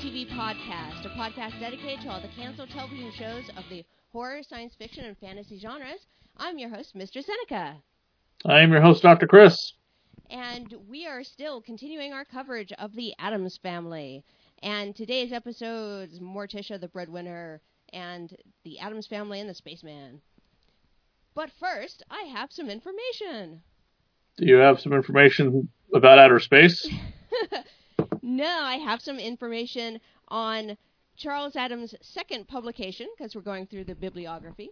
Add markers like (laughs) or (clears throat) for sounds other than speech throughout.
Podcast, a podcast dedicated to all the canceled television shows of the horror, science fiction, and fantasy genres. I'm your host, Mr. Seneca. I am your host, Dr. Chris. And we are still continuing our coverage of the Addams family. And today's episode is Morticia the Breadwinner and the Addams family and the Spaceman. But first, I have some information. Do you have some information about outer space? (laughs) no, I have some information on Charles Addams' second publication, because we're going through the bibliography.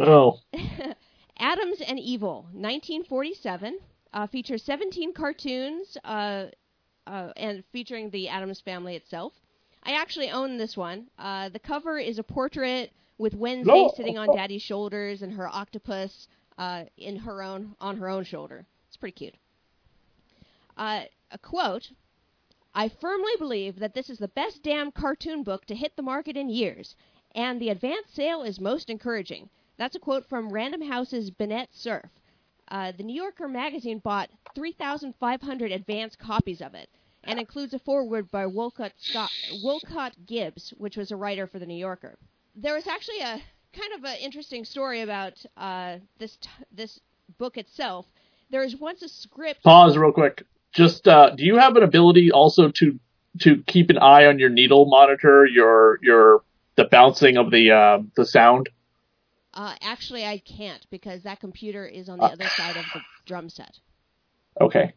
Oh. (laughs) Addams and Evil, 1947, uh, features 17 cartoons uh, uh, and featuring the Addams family itself. I actually own this one. Uh, the cover is a portrait with Wednesday No. sitting on Daddy's shoulders and her octopus uh, in her own on her own shoulder. It's pretty cute. Uh, a quote I firmly believe that this is the best damn cartoon book to hit the market in years, and the advance sale is most encouraging. That's a quote from Random House's Bennett Cerf. Uh, the New Yorker magazine bought 3,500 advance copies of it and includes a foreword by Wolcott, Scott, Wolcott Gibbs, which was a writer for the New Yorker. There was actually a kind of an interesting story about uh, this t- this book itself. There was once a script. Pause real quick. Just uh, do you have an ability also to to keep an eye on your needle monitor, your your the bouncing of the uh, the sound? Uh, actually, I can't because that computer is on the other side of the drum set. Okay.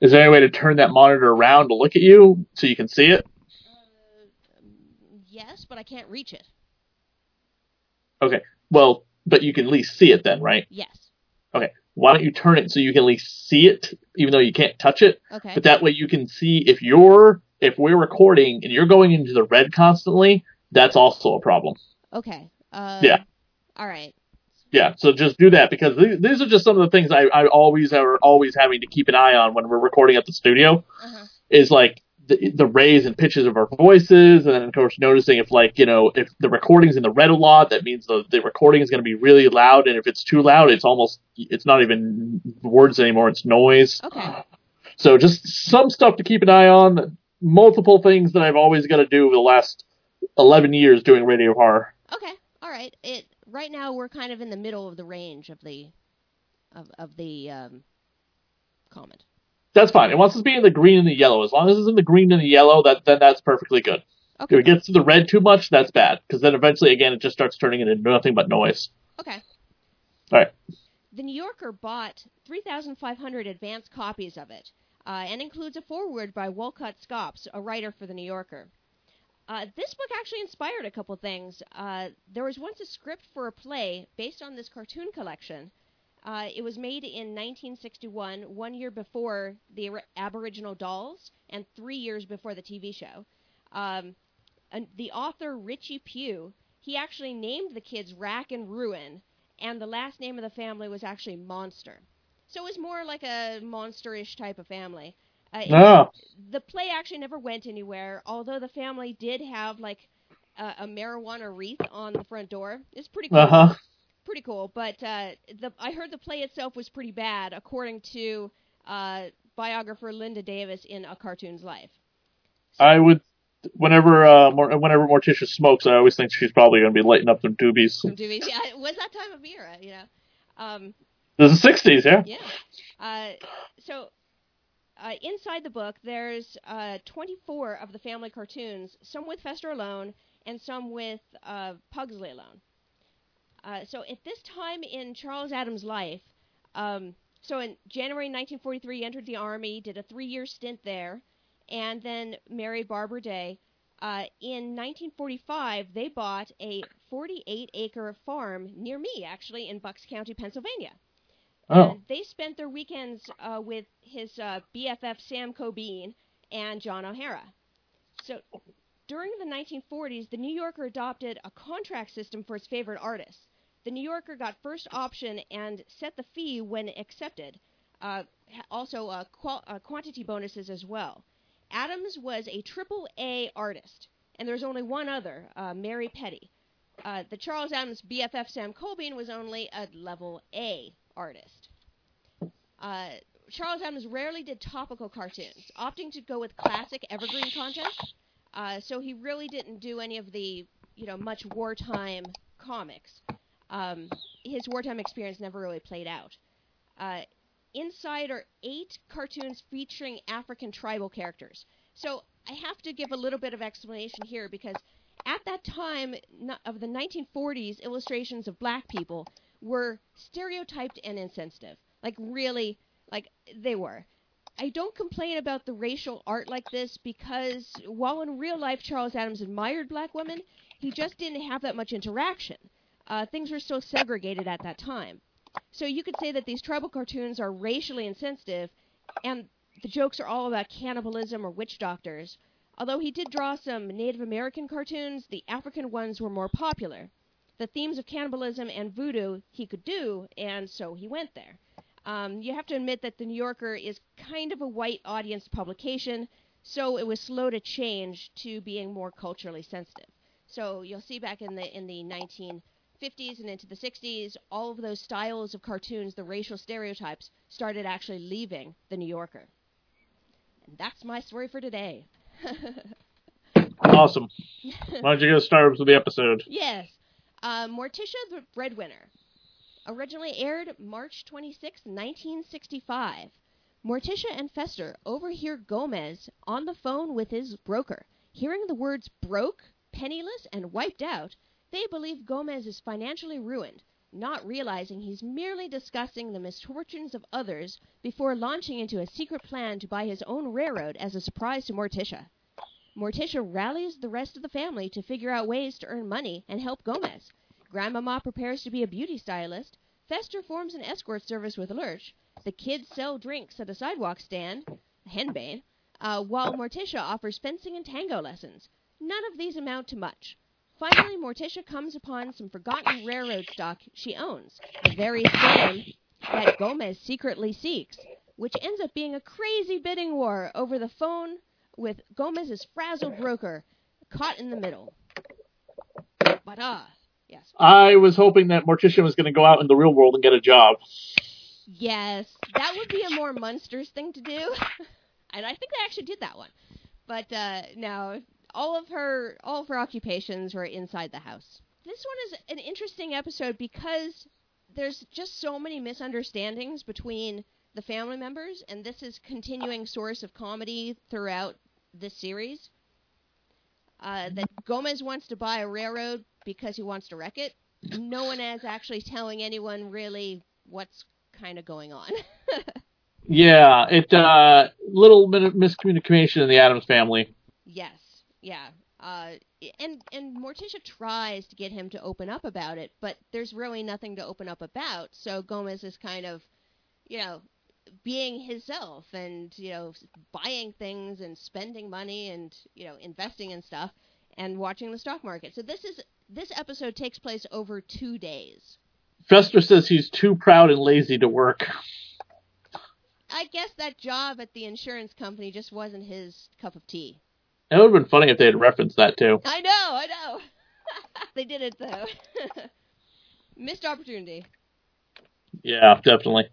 Is there any way to turn that monitor around to look at you so you can see it? Yes, but I can't reach it. Okay. Well, but you can at least see it then, right? Yes. Okay. Why don't you turn it so you can at least see it, even though you can't touch it? Okay. But that way you can see if you're if we're recording and you're going into the red constantly, that's also a problem. Okay. Uh, Yeah. All right. Yeah, so just do that because th- these are just some of the things I, I always are always having to keep an eye on when we're recording at the studio. Uh-huh. Is like the, the raise and pitches of our voices, and then of course noticing if like you know if the recording's in the red a lot, that means the the recording is going to be really loud, and if it's too loud, it's almost it's not even words anymore; it's noise. Okay. So just some stuff to keep an eye on. Multiple things that I've always got to do over the last eleven years doing radio horror. Okay. All right. It right now we're kind of in the middle of the range of the of of the um, comment. That's fine. It wants to be in the green and the yellow. As long as it's in the green and the yellow, that then that's perfectly good. Okay. If it gets to the red too much, that's bad because then eventually again it just starts turning into nothing but noise. Okay. All right. The New Yorker bought 3,500 advance copies of it, uh, and includes a foreword by Wolcott Scops, a writer for the New Yorker. Uh, this book actually inspired a couple things. Uh, there was once a script for a play based on this cartoon collection. Uh, it was made in 1961, one year before the Ar- Aboriginal Dolls, and three years before the TV show. Um, and the author Richie Pugh, he actually named the kids Rack and Ruin, and the last name of the family was actually Monster. So it was more like a monsterish type of family. Uh, Oh, the play actually never went anywhere, although the family did have like a, a marijuana wreath on the front door. It's pretty cool. uh huh. Pretty cool. But uh, the I heard the play itself was pretty bad, according to uh, biographer Linda Davis in A Cartoon's Life. I would. Whenever uh, whenever Morticia smokes, I always think she's probably going to be lighting up them doobies. Some doobies. Yeah, it was that time of year, you know. Um, This is the '60s, yeah. Yeah. Uh, so uh, inside the book, there's uh, 24 of the family cartoons, some with Fester alone and some with uh, Pugsley alone. Uh, so at this time in Charles Addams' life, um, so in January 1943, he entered the Army, did a three-year stint there, and then married Barbara Day. Uh, in 1945, they bought a 48-acre farm near me, actually, in Bucks County, Pennsylvania. Oh, And they spent their weekends uh, with his uh, BFF Sam Cobean and John O'Hara. So during the 1940s, the New Yorker adopted a contract system for its favorite artists. The New Yorker got first option and set the fee when accepted. Uh, also, uh, qual- uh, quantity bonuses as well. Addams was a triple A artist, and there's only one other, uh, Mary Petty. Uh, the Charles Addams BFF Sam Cobean was only a level A artist. Uh, Charles Addams rarely did topical cartoons, opting to go with classic evergreen content. So he really didn't do any of the, you know, much wartime comics. Um, his wartime experience never really played out. Uh, inside are eight cartoons featuring African tribal characters. So I have to give a little bit of explanation here because at that time of the 1940s, illustrations of black people were stereotyped and insensitive. Like, really, like, they were. I don't complain about the racial art like this because while in real life Charles Addams admired black women, he just didn't have that much interaction. Uh, things were still segregated at that time. So you could say that these tribal cartoons are racially insensitive, and the jokes are all about cannibalism or witch doctors. Although he did draw some Native American cartoons, the African ones were more popular. The themes of cannibalism and voodoo he could do, and so he went there. Um, you have to admit that the New Yorker is kind of a white audience publication, so it was slow to change to being more culturally sensitive. So you'll see back in the in the 1950s and into the 60s, all of those styles of cartoons, the racial stereotypes, started actually leaving the New Yorker. And that's my story for today. Awesome. Why don't you get started with the episode? Yes. Uh, Morticia the Breadwinner. Originally aired March 26, 1965. Morticia and Fester overhear Gomez on the phone with his broker. Hearing the words broke, penniless, and wiped out, they believe Gomez is financially ruined, not realizing he's merely discussing the misfortunes of others before launching into a secret plan to buy his own railroad as a surprise to Morticia. Morticia rallies the rest of the family to figure out ways to earn money and help Gomez. Grandmama prepares to be a beauty stylist. Fester forms an escort service with Lurch. The kids sell drinks at a sidewalk stand, henbane, uh, while Morticia offers fencing and tango lessons. None of these amount to much. Finally, Morticia comes upon some forgotten railroad stock she owns, the very same that Gomez secretly seeks, which ends up being a crazy bidding war over the phone with Gomez's frazzled broker caught in the middle. But ah, yes. I was hoping that Morticia was going to go out in the real world and get a job. Yes, that would be a more Munsters thing to do. (laughs) and I think they actually did that one. But uh, no, all of her all of her occupations were inside the house. This one is an interesting episode because there's just so many misunderstandings between the family members, and this is continuing source of comedy throughout the series. Uh, that Gomez wants to buy a railroad because he wants to wreck it. No one is actually telling anyone really what's kind of going on. (laughs) Yeah, it uh little bit of miscommunication in the Addams family. yes, yeah. Uh, and and Morticia tries to get him to open up about it, but there's really nothing to open up about. So Gomez is kind of, you know, being himself and you know buying things and spending money and you know investing in stuff and watching the stock market. So this is this episode takes place over two days. Fester says he's too proud and lazy to work. I guess that job at the insurance company just wasn't his cup of tea. It would have been funny if they had referenced that too. I know, I know. (laughs) they did it though. (laughs) Missed opportunity. Yeah, definitely.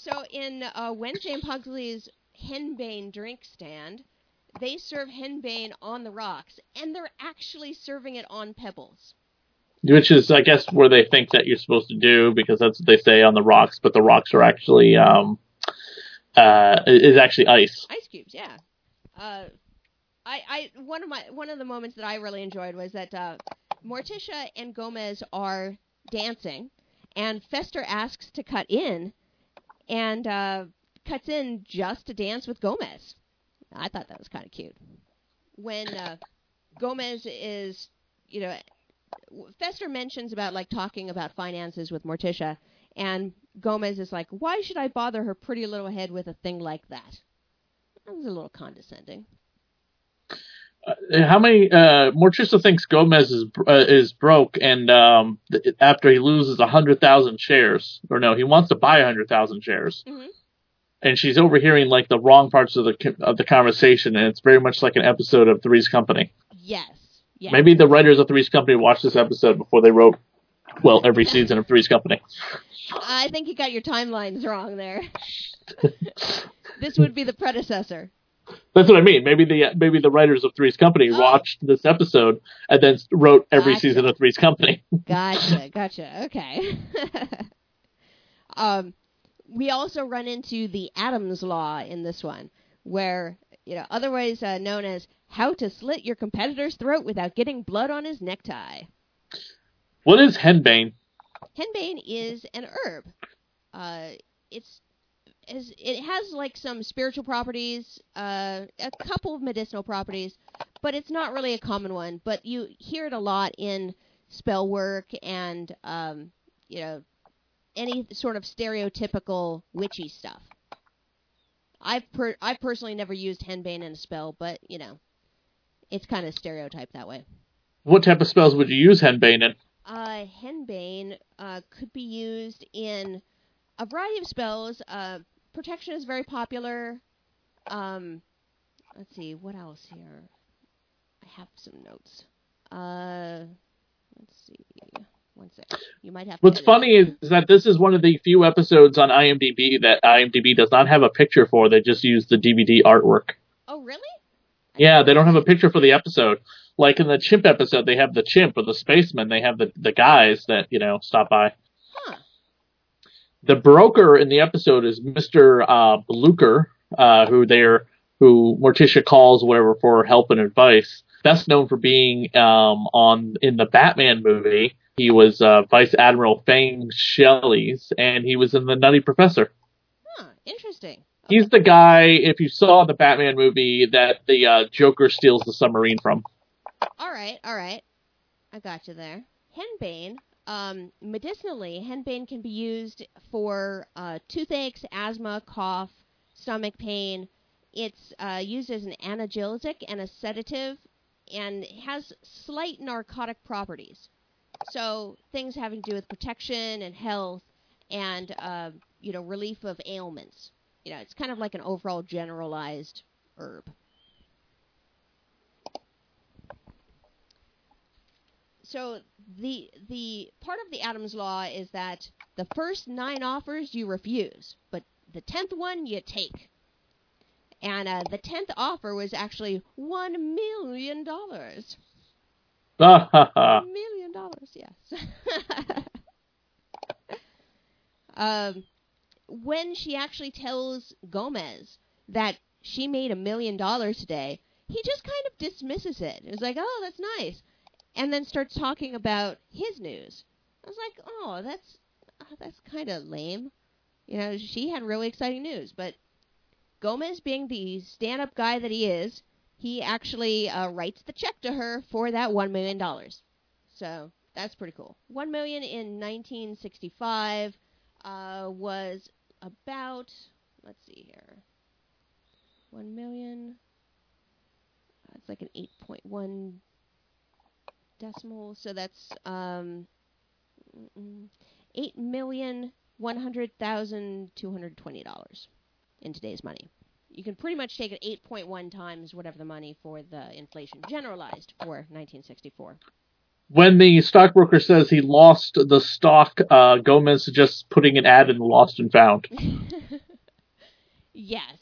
So in uh, Wednesday and Pugsley's henbane drink stand, they serve henbane on the rocks, and they're actually serving it on pebbles. Which is, I guess, where they think that you're supposed to do because that's what they say on the rocks, but the rocks are actually um uh is actually ice. Ice cubes, yeah. Uh, I, I one of my one of the moments that I really enjoyed was that uh, Morticia and Gomez are dancing, and Fester asks to cut in, and uh, cuts in just to dance with Gomez. I thought that was kind of cute. When uh, Gomez is, you know, Fester mentions about like talking about finances with Morticia, and Gomez is like, "Why should I bother her pretty little head with a thing like that?" That was a little condescending. Uh, how many? Uh, Morticia thinks Gomez is uh, is broke, and um, th- after he loses a hundred thousand shares, or no, he wants to buy a hundred thousand shares, Mhm. and she's overhearing like the wrong parts of the of the conversation, and it's very much like an episode of Three's Company. Yes. Yes. Maybe the writers of Three's Company watched this episode before they wrote, well, every season of Three's Company. I think you got your timelines wrong there. (laughs) this would be the predecessor. That's what I mean. Maybe the maybe the writers of Three's Company Oh. watched this episode and then wrote every Gotcha. season of Three's Company. (laughs) Gotcha, gotcha. Okay. (laughs) um, we also run into the Addams Law in this one, where you know, otherwise uh, known as how to slit your competitor's throat without getting blood on his necktie. What is henbane? Henbane is an herb. Uh, it's is it has like some spiritual properties, uh, a couple of medicinal properties, but it's not really a common one. But you hear it a lot in spell work and um, you know any sort of stereotypical witchy stuff. I've per- I personally never used henbane in a spell, but you know, it's kind of stereotyped that way. What type of spells would you use henbane in? Uh, henbane uh, could be used in a variety of spells. Uh, protection is very popular. Um, let's see, what else here? I have some notes. Uh, let's see. One sec. You might have. What's funny is that this is one of the few episodes on IMDb that IMDb does not have a picture for. They just use the DVD artwork. Oh, really? I Yeah, they don't have a picture for the episode. Like in the chimp episode, they have the chimp or the spaceman. They have the the guys that you know stop by. Huh. The broker in the episode is Mister uh, Blucher, uh, who they're who Morticia calls whatever for help and advice. Best known for being um, on in the Batman movie. He was uh, Vice Admiral Fang Shelley's, and he was in the Nutty Professor. Huh. Interesting. He's the guy, if you saw the Batman movie, that the uh, Joker steals the submarine from. All right, all right. I got you there. Henbane, um, medicinally, henbane can be used for uh, toothaches, asthma, cough, stomach pain. It's uh, used as an analgesic and a sedative, and has slight narcotic properties. So things having to do with protection and health, and uh, you know relief of ailments. You know, it's kind of like an overall generalized herb. So the the part of the Addams law is that the first nine offers you refuse, but the tenth one you take. And uh, the tenth offer was actually one million dollars. Ha ha ha. Million dollars, yes. (laughs) um, when she actually tells Gomez that she made a million dollars today, he just kind of dismisses it. It was like, "Oh, that's nice," and then starts talking about his news. I was like, "Oh, that's uh, that's kind of lame." You know, she had really exciting news, but Gomez, being the stand-up guy that he is, he actually uh, writes the check to her for that one million dollars. So that's pretty cool. One million in 1965 uh, was about. Let's see here. One million. It's like an 8.1 decimal. So that's um, eight million one hundred thousand two hundred twenty dollars in today's money. You can pretty much take it 8.1 times whatever the money for the inflation generalized for 1964. When the stockbroker says he lost the stock, uh, Gomez suggests putting an ad in the Lost and Found. (laughs) yes,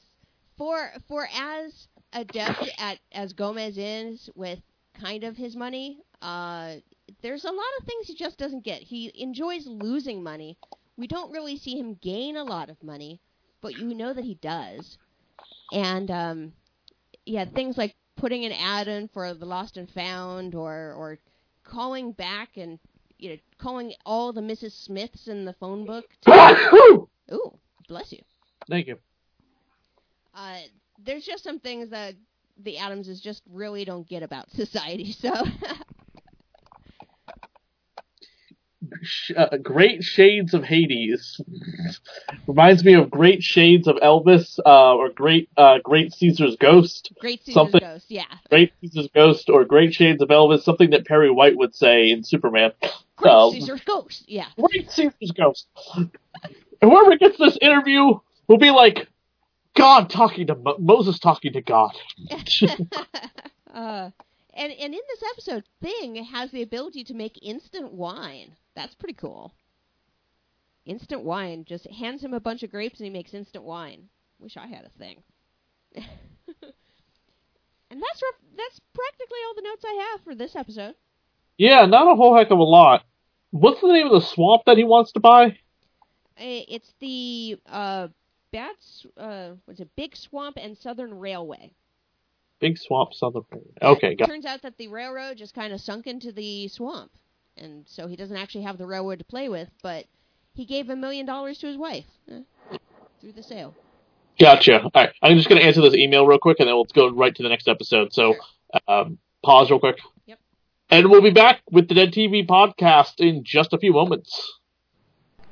for for as adept at as Gomez is with kind of his money, uh, there's a lot of things he just doesn't get. He enjoys losing money. We don't really see him gain a lot of money, but you know that he does. And um, yeah, things like putting an ad in for the Lost and Found, or or calling back and you know calling all the Mrs. Smiths in the phone book. To, (coughs) ooh, bless you. Thank you. Uh, there's just some things that the Addamses just really don't get about (laughs) society. So uh, Great Shades of Hades reminds me of Great Shades of Elvis, uh, or Great uh, Great Caesar's Ghost. great Caesar's Something- Ghost, yeah. Great Caesar's Ghost, or Great Shades of Elvis, something that Perry White would say in Superman. Great Um, Caesar's Ghost, yeah. Great Caesar's Ghost. Whoever gets this interview will be like God talking to Mo- Moses talking to God. (laughs) uh, and and in this episode, Thing has the ability to make instant wine. That's pretty cool. Instant wine. Just hands him a bunch of grapes and he makes instant wine. Wish I had a thing. (laughs) And that's rough, that's practically all the notes I have for this episode. Yeah, not a whole heck of a lot. What's the name of the swamp that he wants to buy? Eh, It's the uh, Bats, uh, what's it, Big Swamp and Southern Railway. Big Swamp Southern. Okay, got Turns out that the railroad just kind of sunk into the swamp, and so he doesn't actually have the railroad to play with. But he gave a million dollars to his wife eh, through the sale. Gotcha. All right, I'm just going to answer this email real quick, and then we'll go right to the next episode. So, um, pause real quick. Yep. And we'll be back with the Dead TV podcast in just a few moments.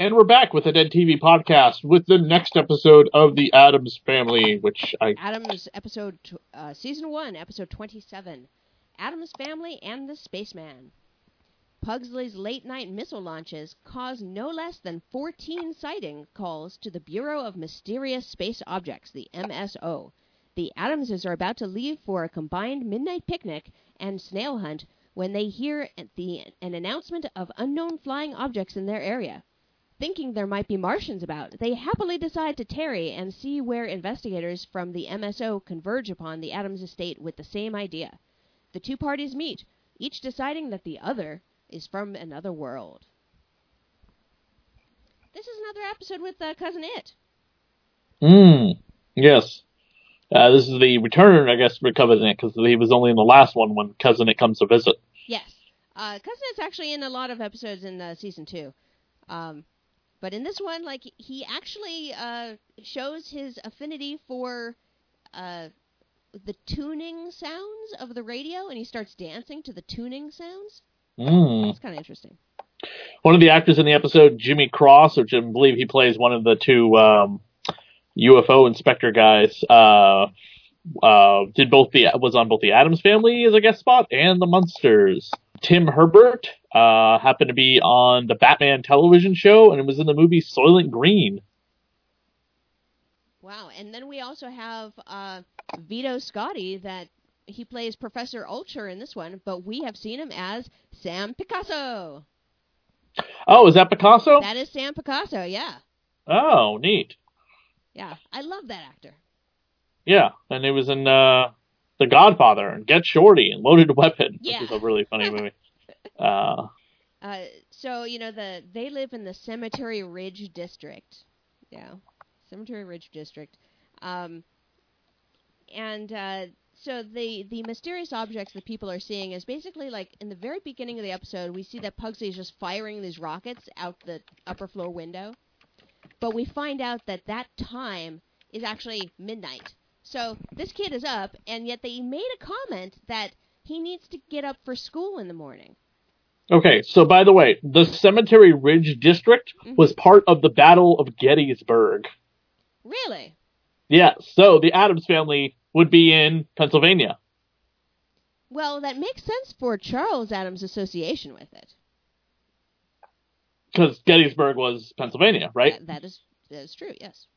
And we're back with the Dead TV podcast with the next episode of the Addams Family, which I Addams episode, uh, season one, episode twenty-seven, Addams family and the spaceman. Pugsley's late-night missile launches caused no less than 14 sighting calls to the Bureau of Mysterious Space Objects, the MSO. The Addamses are about to leave for a combined midnight picnic and snail hunt when they hear the, an announcement of unknown flying objects in their area. Thinking there might be Martians about, they happily decide to tarry and see where investigators from the MSO converge upon the Addams estate with the same idea. The two parties meet, each deciding that the other is from another world. This is another episode with uh, Cousin It. Mm, yes. Uh, this is the return, I guess, for Cousin It, because he was only in the last one when Cousin It comes to visit. Yes. Uh, Cousin It's actually in a lot of episodes in uh, season two. Um, but in this one, like, he actually uh, shows his affinity for uh, the tuning sounds of the radio, and he starts dancing to the tuning sounds. Mm. It's kind of interesting. One of the actors in the episode, Jimmy Cross, which I believe he plays one of the two um, UFO inspector guys, uh, uh, did both the was on both the Addams Family as a guest spot and the Munsters. Tim Herbert uh, happened to be on the Batman television show and it was in the movie Soylent Green. Wow. And then we also have uh, Vito Scotti that he plays Professor Ulcher in this one, but we have seen him as Sam Picasso. Oh, is that Picasso? That is Sam Picasso, yeah. Oh, neat. Yeah. I love that actor. Yeah, and he was in uh, The Godfather and Get Shorty and Loaded Weapon, Yeah. which is a really funny movie. (laughs) Uh, Uh, so you know the they live in the Cemetery Ridge district. Yeah, Cemetery Ridge district. Um, and uh, so the the mysterious objects that people are seeing is basically like in the very beginning of the episode, we see that Pugsley is just firing these rockets out the upper floor window, but we find out that that time is actually midnight. So this kid is up, and yet they made a comment that he needs to get up for school in the morning. Okay, so by the way, the Cemetery Ridge District Mhm. was part of the Battle of Gettysburg. Really? Yeah, so the Addams family would be in Pennsylvania. Well, that makes sense for Charles Addams' association with it. Because Gettysburg was Pennsylvania, right? That, that is that is true. Yes.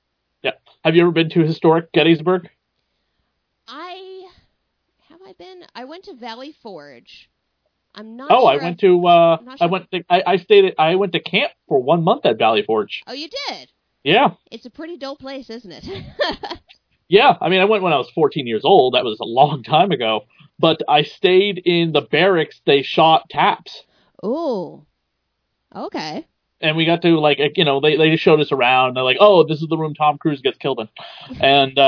Yeah. Have you ever been to historic Gettysburg? I been. I went to Valley Forge. I'm not. Oh, I sure went to. Uh, I'm I went. To, I, I stayed. At, I went to camp for one month at Valley Forge. Oh, you did. Yeah, It's a pretty dull place, isn't it? (laughs) yeah. I mean, I went when I was 14 years old. That was a long (laughs) time ago. But I stayed in the barracks. They shot taps. oh. Okay. and we got to like you know they they just showed us around. They're like, oh, this is the room Tom Cruise gets killed in, (laughs) and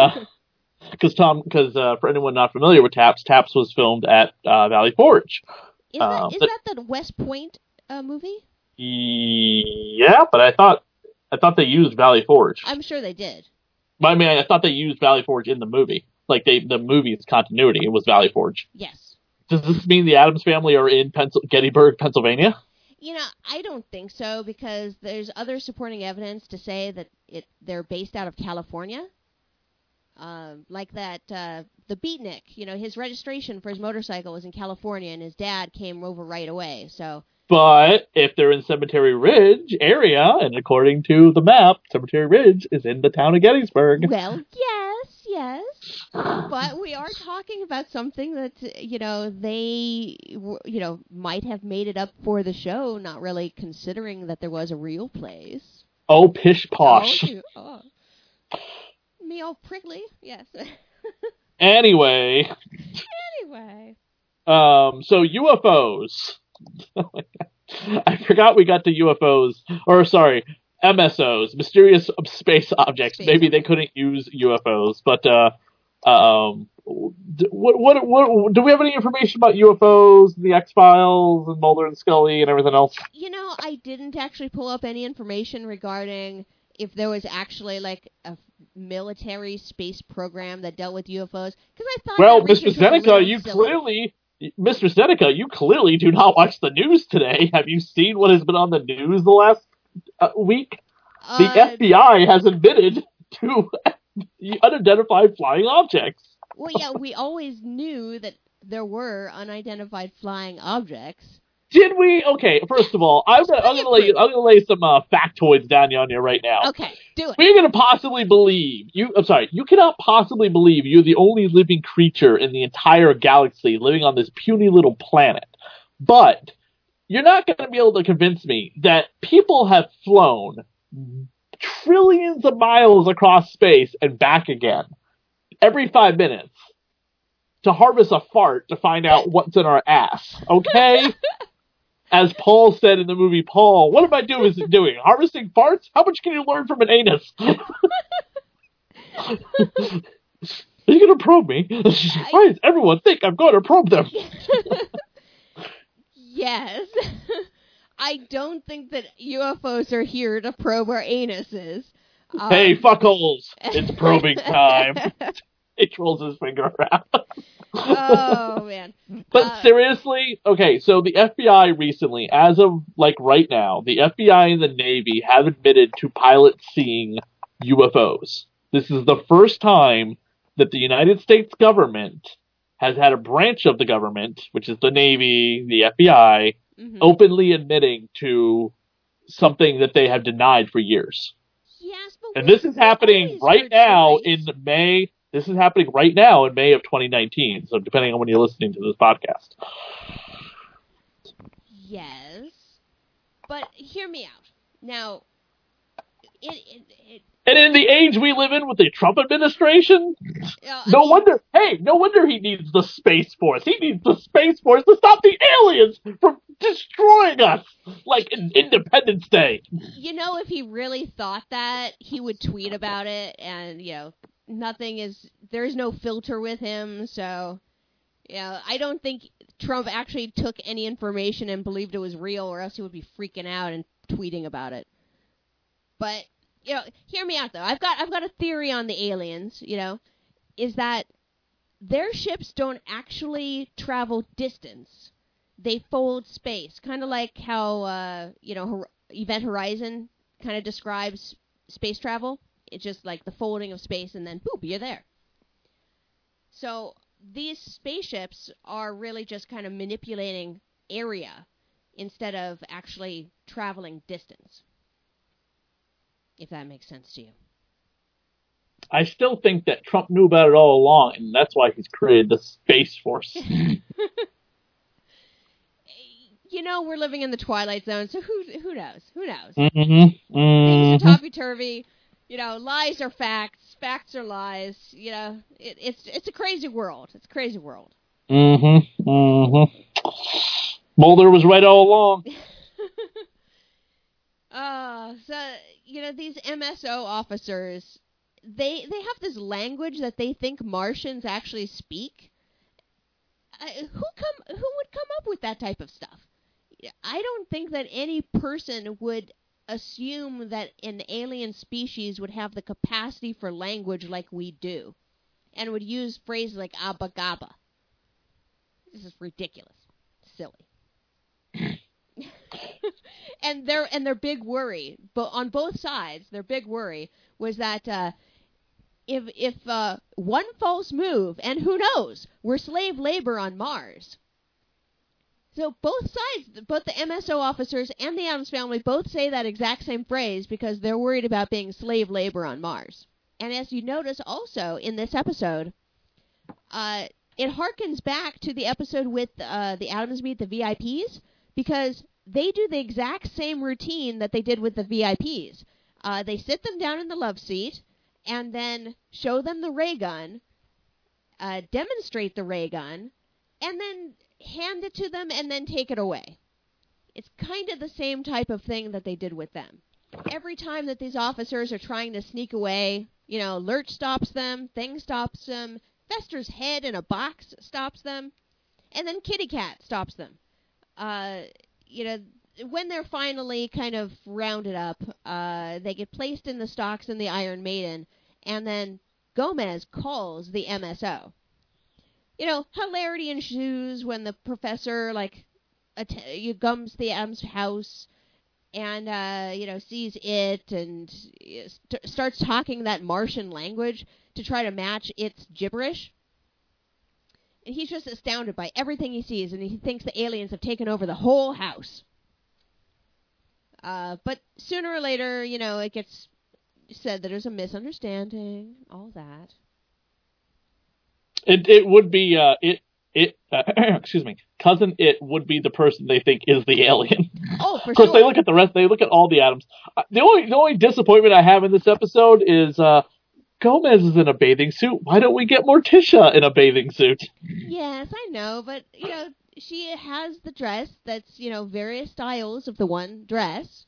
because Tom because uh, for anyone not familiar with Taps, Taps was filmed at uh, Valley Forge. Is that but- that the West Point uh, movie? Yeah, but I thought I thought they used Valley Forge. I'm sure they did. But I mean, I thought they used Valley Forge in the movie. Like they the movie's continuity, it was Valley Forge. Yes. Does this mean the Addams family are in Pencil- Gettysburg, Pennsylvania? You know, I don't think so because there's other supporting evidence to say that it they're based out of California. Um, like that, uh, the beatnik, you know, his registration for his motorcycle was in California, and his dad came over right away. So, But if they're in Cemetery Ridge area, and according to the map, Cemetery Ridge is in the town of Gettysburg. well, yes, yes, but we are talking about something that you know they, you know, might have made it up for the show, not really considering that there was a real place. Oh, pish posh. Oh, oh. Me all prickly, yes. (laughs) Anyway, anyway, um, so UFOs. (laughs) I forgot we got to UFOs, or sorry, MSOs, mysterious space objects. Space Maybe they couldn't use UFOs, but uh, um, what, what, what, do we have any information about UFOs, the X Files, and Mulder and Scully, and everything else? you know, I didn't actually pull up any information regarding if there was actually like a military space program that dealt with UFOs because I thought Well, Mr. research was a Seneca, you silly. clearly, Mr. Seneca, you clearly do not watch the news today. Have you seen what has been on the news the last uh, week? The Uh, FBI has admitted to (laughs) unidentified flying objects. well, yeah, we always knew that there were unidentified flying objects. Did we? Okay, first of all, I'm gonna, I'm gonna lay I'm gonna lay some uh, factoids down on you right now. Okay, do it. We're gonna possibly believe you. I'm sorry, you cannot possibly believe you're the only living creature in the entire galaxy living on this puny little planet. But you're not gonna be able to convince me that people have flown trillions of miles across space and back again every five minutes to harvest a fart to find out what's in our ass. Okay. (laughs) As Paul said in the movie Paul, what am I doing? Is it doing harvesting farts? How much can you learn from an anus? (laughs) Are you gonna probe me? (laughs) Why does everyone think I'm going to probe them? (laughs) yes. I don't think that UFOs are here to probe our anuses. Um, hey, fuckholes! It's probing time. he rolls his finger around. Oh (laughs) man. But Uh, seriously, okay, so the FBI recently, as of like right now, the FBI and the Navy have admitted to pilots seeing UFOs. This is the first time that the United States government has had a branch of the government, which is the Navy, the FBI, mhm. openly admitting to something that they have denied for years. Yes, And this is happening right now in. May. This is happening right now in May of 2019. So depending on when you're listening to this podcast. Yes, but hear me out. Now, it, it, it And in the age we live in with the Trump administration, I no mean, wonder, hey, no wonder he needs the Space Force. He needs the Space Force to stop the aliens from destroying us, like in Independence Day. You know, if he really thought that, he would tweet about it, and you know, nothing is there's no filter with him. So, yeah, I don't think Trump actually took any information and believed it was real, or else he would be freaking out and tweeting about it. But you know, hear me out though. I've got I've got a theory on the aliens. You know, is that their ships don't actually travel distance; they fold space, kind of like how uh, you know Event Horizon kind of describes space travel. It's just like the folding of space, and then boop, you're there. So these spaceships are really just kind of manipulating area instead of actually traveling distance. If that makes sense to you. I still think that Trump knew about it all along, and that's why he's created the Space Force. (laughs) You know, we're living in the twilight zone, so who who knows? Who knows? mm-hmm. Things Mm-hmm. are topsy turvy. You know, lies are facts, facts are lies. You know, it, it's it's a crazy world. It's a crazy world. Mm-hmm. Mm-hmm. Mulder was right all along. (laughs) Uh, so you know these MSO officers, they they have this language that they think Martians actually speak. Who come who would come up with that type of stuff? I don't think that any person would assume that an alien species would have the capacity for language like we do, and would use phrases like "abba gabba." This is ridiculous, silly. (laughs) and their and their big worry, but on both sides, their big worry was that uh, if if uh, one false move, and who knows, we're slave labor on Mars. So both sides, both the MSO officers and the Addams family, both say that exact same phrase because they're worried about being slave labor on Mars. And as you notice also in this episode, uh, it harkens back to the episode with uh, the Addams meet the VIPs because they do the exact same routine that they did with the VIPs. Uh, they sit them down in the love seat and then show them the ray gun, uh, demonstrate the ray gun, and then hand it to them and then take it away. It's kind of the same type of thing that they did with them. Every time that these officers are trying to sneak away, you know, Lurch stops them, Thing stops them, Fester's head in a box stops them, and then Kitty Cat stops them. Uh, you know, when they're finally kind of rounded up, uh, they get placed in the stocks in the Iron Maiden, and then Gomez calls the MSO you know, hilarity ensues when the professor like att- gums the M's house and uh, you know sees it and st- starts talking that Martian language to try to match its gibberish. And he's just astounded by everything he sees, and he thinks the aliens have taken over the whole house. Uh, but sooner or later, you know, it gets said that there's a misunderstanding, all that. It it would be uh it it uh, (clears throat) excuse me cousin it would be the person they think is the alien. Oh, for (laughs) of course, sure. they look at the rest. They look at all the atoms. Uh, the only the only disappointment I have in this episode is uh Gomez is in a bathing suit. Why don't we get Morticia in a bathing suit? Yes, I know, but you know, she has the dress that's you know various styles of the one dress,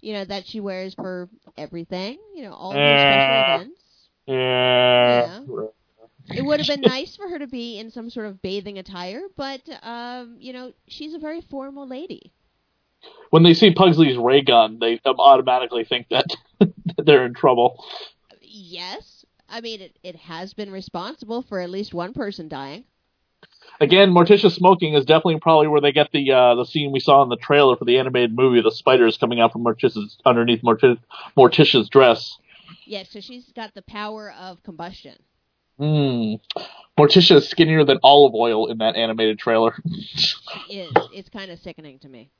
you know that she wears for everything, you know all her special events. Yeah. It would have been (laughs) nice for her to be in some sort of bathing attire, but um, you know she's a very formal lady. When they see Pugsley's ray gun, they um, automatically think (laughs) that they're in trouble. Yes, I mean it. It has been responsible for at least one person dying. Again, Morticia smoking is definitely probably where they get the uh, the scene we saw in the trailer for the animated movie, the spiders coming out from Morticia's underneath Morti- Morticia's dress. Yes, so she's got the power of combustion. Hmm. Morticia is skinnier than Olive Oyl in that animated trailer. (laughs) It is. It's kind of sickening to me.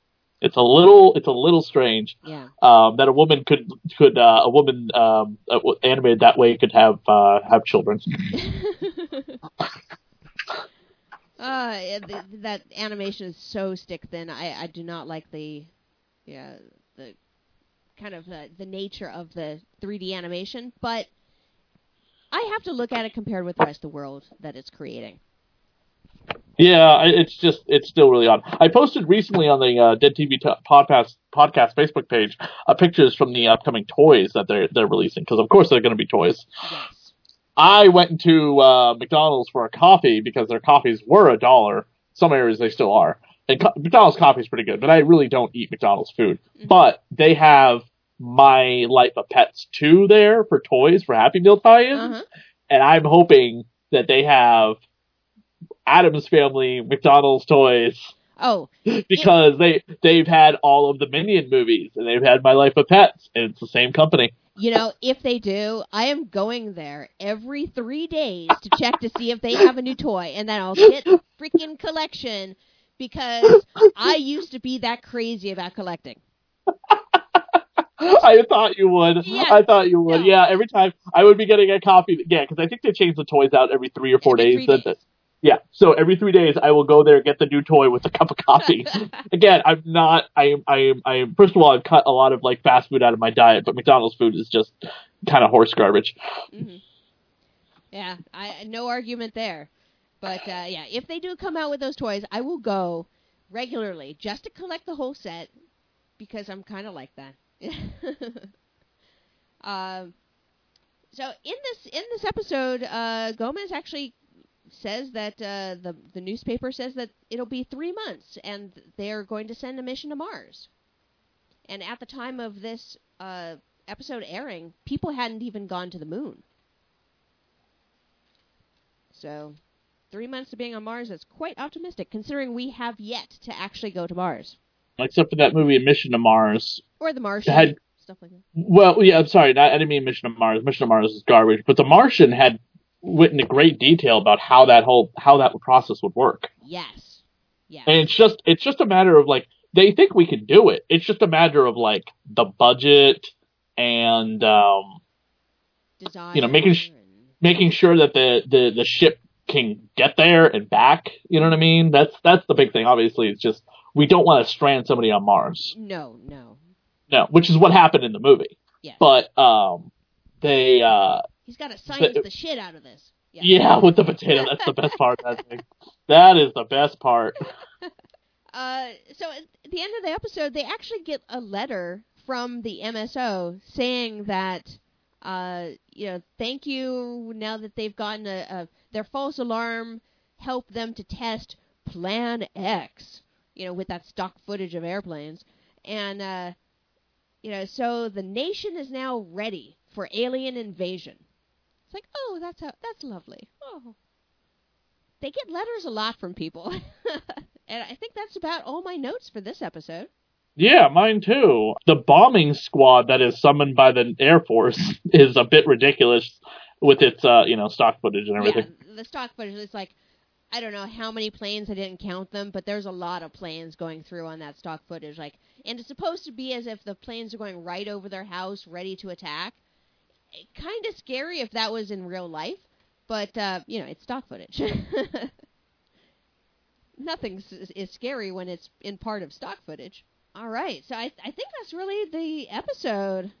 It's a little it's a little strange Yeah. um, that a woman could could uh, a woman um, uh, animated that way could have uh, have children. (laughs) (laughs) Uh, th- that animation is so stick thin. I, I do not like the, yeah, the kind of uh, the nature of the 3D animation, but I have to look at it compared with the rest of the world that it's creating. Yeah, it's just it's still really odd. I posted recently on the uh, Dead TV t- podcast podcast Facebook page uh, pictures from the upcoming toys that they're they're releasing because of course they're going to be toys. Yes. I went into uh, McDonald's for a coffee because their coffees were a dollar. Some areas they still are. And co- McDonald's coffee is pretty good, but I really don't eat McDonald's food. Mhm. But they have My Life of Pets 2 there for toys for Happy Meal tie-ins, Uh-huh. and I'm hoping that they have Addams Family McDonald's toys Oh, (laughs) because they they've had all of the Minion movies and they've had My Life of Pets, and it's the same company. you know, if they do, I am going there every three days to check to see if they have a new toy, and then I'll get a freaking collection because I used to be that crazy about collecting. (laughs) (laughs) I thought you would. Yeah. I thought you would. No. Yeah, every time I would be getting a copy. Yeah, because I think they change the toys out every three or four Every days. days. Yeah, so every three days I will go there get the new toy with a cup of coffee. (laughs) Again, I'm not. I am. I am. I am. First of all, I've cut a lot of like fast food out of my diet, but McDonald's food is just kind of horse garbage. hmm Yeah, I no argument there. But uh, yeah, if they do come out with those toys, I will go regularly just to collect the whole set because I'm kind of like that. (laughs) um, so in this in this episode, uh, Gomez actually says that uh, the the newspaper says that it'll be three months and they're going to send a mission to Mars. And at the time of this uh, episode airing, people hadn't even gone to the moon. So, three months to being on Mars is quite optimistic, considering we have yet to actually go to Mars Except for that movie Mission to Mars. or the Martian. had stuff like that. Well, yeah, I'm sorry. Not, I didn't mean Mission to Mars. Mission to Mars is garbage. But The Martian had went into great detail about how that whole how that process would work. Yes. Yeah. And it's just it's just a matter of like they think we can do it. It's just a matter of like the budget and um, Desire. you know, making sh- and- making sure that the, the the ship can get there and back. You know what I mean? That's that's the big thing. Obviously, it's just we don't want to strand somebody on Mars. no, no. No, which is what happened in the movie. Yes. But um, they uh, He's got to science the- the shit out of this. Yeah. yeah, (laughs) with the potato, that's the best part. That. That is the best part. (laughs) Uh, so at the end of the episode, they actually get a letter from the MSO saying that, uh, you know, thank you. Now that they've gotten a, a their false alarm help them to test Plan X. You know, with that stock footage of airplanes, and uh, you know, so the nation is now ready for alien invasion. It's like, oh, that's how, that's lovely. Oh, they get letters a lot from people. (laughs) and I think that's about all my notes for this episode. Yeah, mine too. The bombing squad that is summoned by the Air Force (laughs) is a bit ridiculous with its uh, you know stock footage and everything. Yeah, the stock footage is like I don't know how many planes I didn't count them, but there's a lot of planes going through on that stock footage. Like, and it's supposed to be as if the planes are going right over their house, ready to attack. Kind of scary if that was in real life, but uh, you know it's stock footage. (laughs) Nothing is scary when it's in part of stock footage. All right, so I I think that's really the episode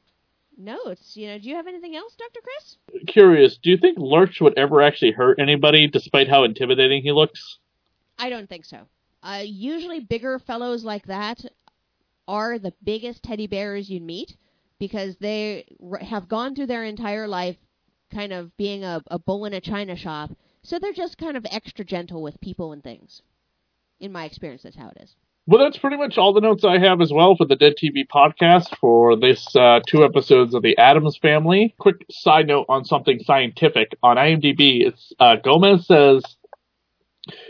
notes. You know, do you have anything else, Doctor Chris? Curious, do you think Lurch would ever actually hurt anybody, despite how intimidating he looks? I don't think so. Uh, usually, bigger fellows like that are the biggest teddy bears you'd meet because they r- have gone through their entire life kind of being a, a bull in a china shop. So they're just kind of extra gentle with people and things. In my experience, that's how it is. Well, that's pretty much all the notes I have as well for the Dead TV podcast for this uh, two episodes of the Addams Family. Quick side note on something scientific on IMDb. It's uh, Gomez says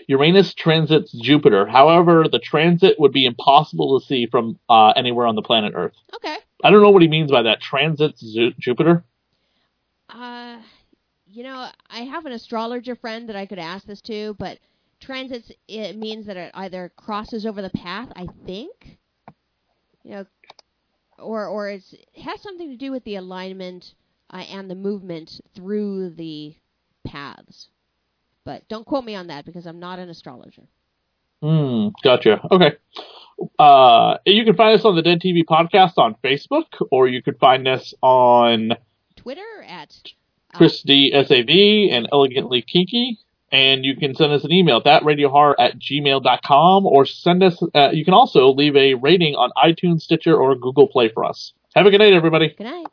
Uranus transits Jupiter. However, the transit would be impossible to see from uh, anywhere on the planet Earth. Okay. I don't know what he means by that. Transits Jupiter. Uh, you know, I have an astrologer friend that I could ask this to, but transits it means that it either crosses over the path. I think, you know, or or it's, it has something to do with the alignment uh, and the movement through the paths. But don't quote me on that because I'm not an astrologer. Hmm, gotcha. Okay. Uh, you can find us on the Dead TV podcast on Facebook, or you could find us on Twitter at uh, Chris D SAV and Elegantly Kinky. And you can send us an email at thatradiohorror at gmail.com or send us, uh, you can also leave a rating on iTunes, Stitcher, or Google Play for us. Have a good night, everybody. Good night.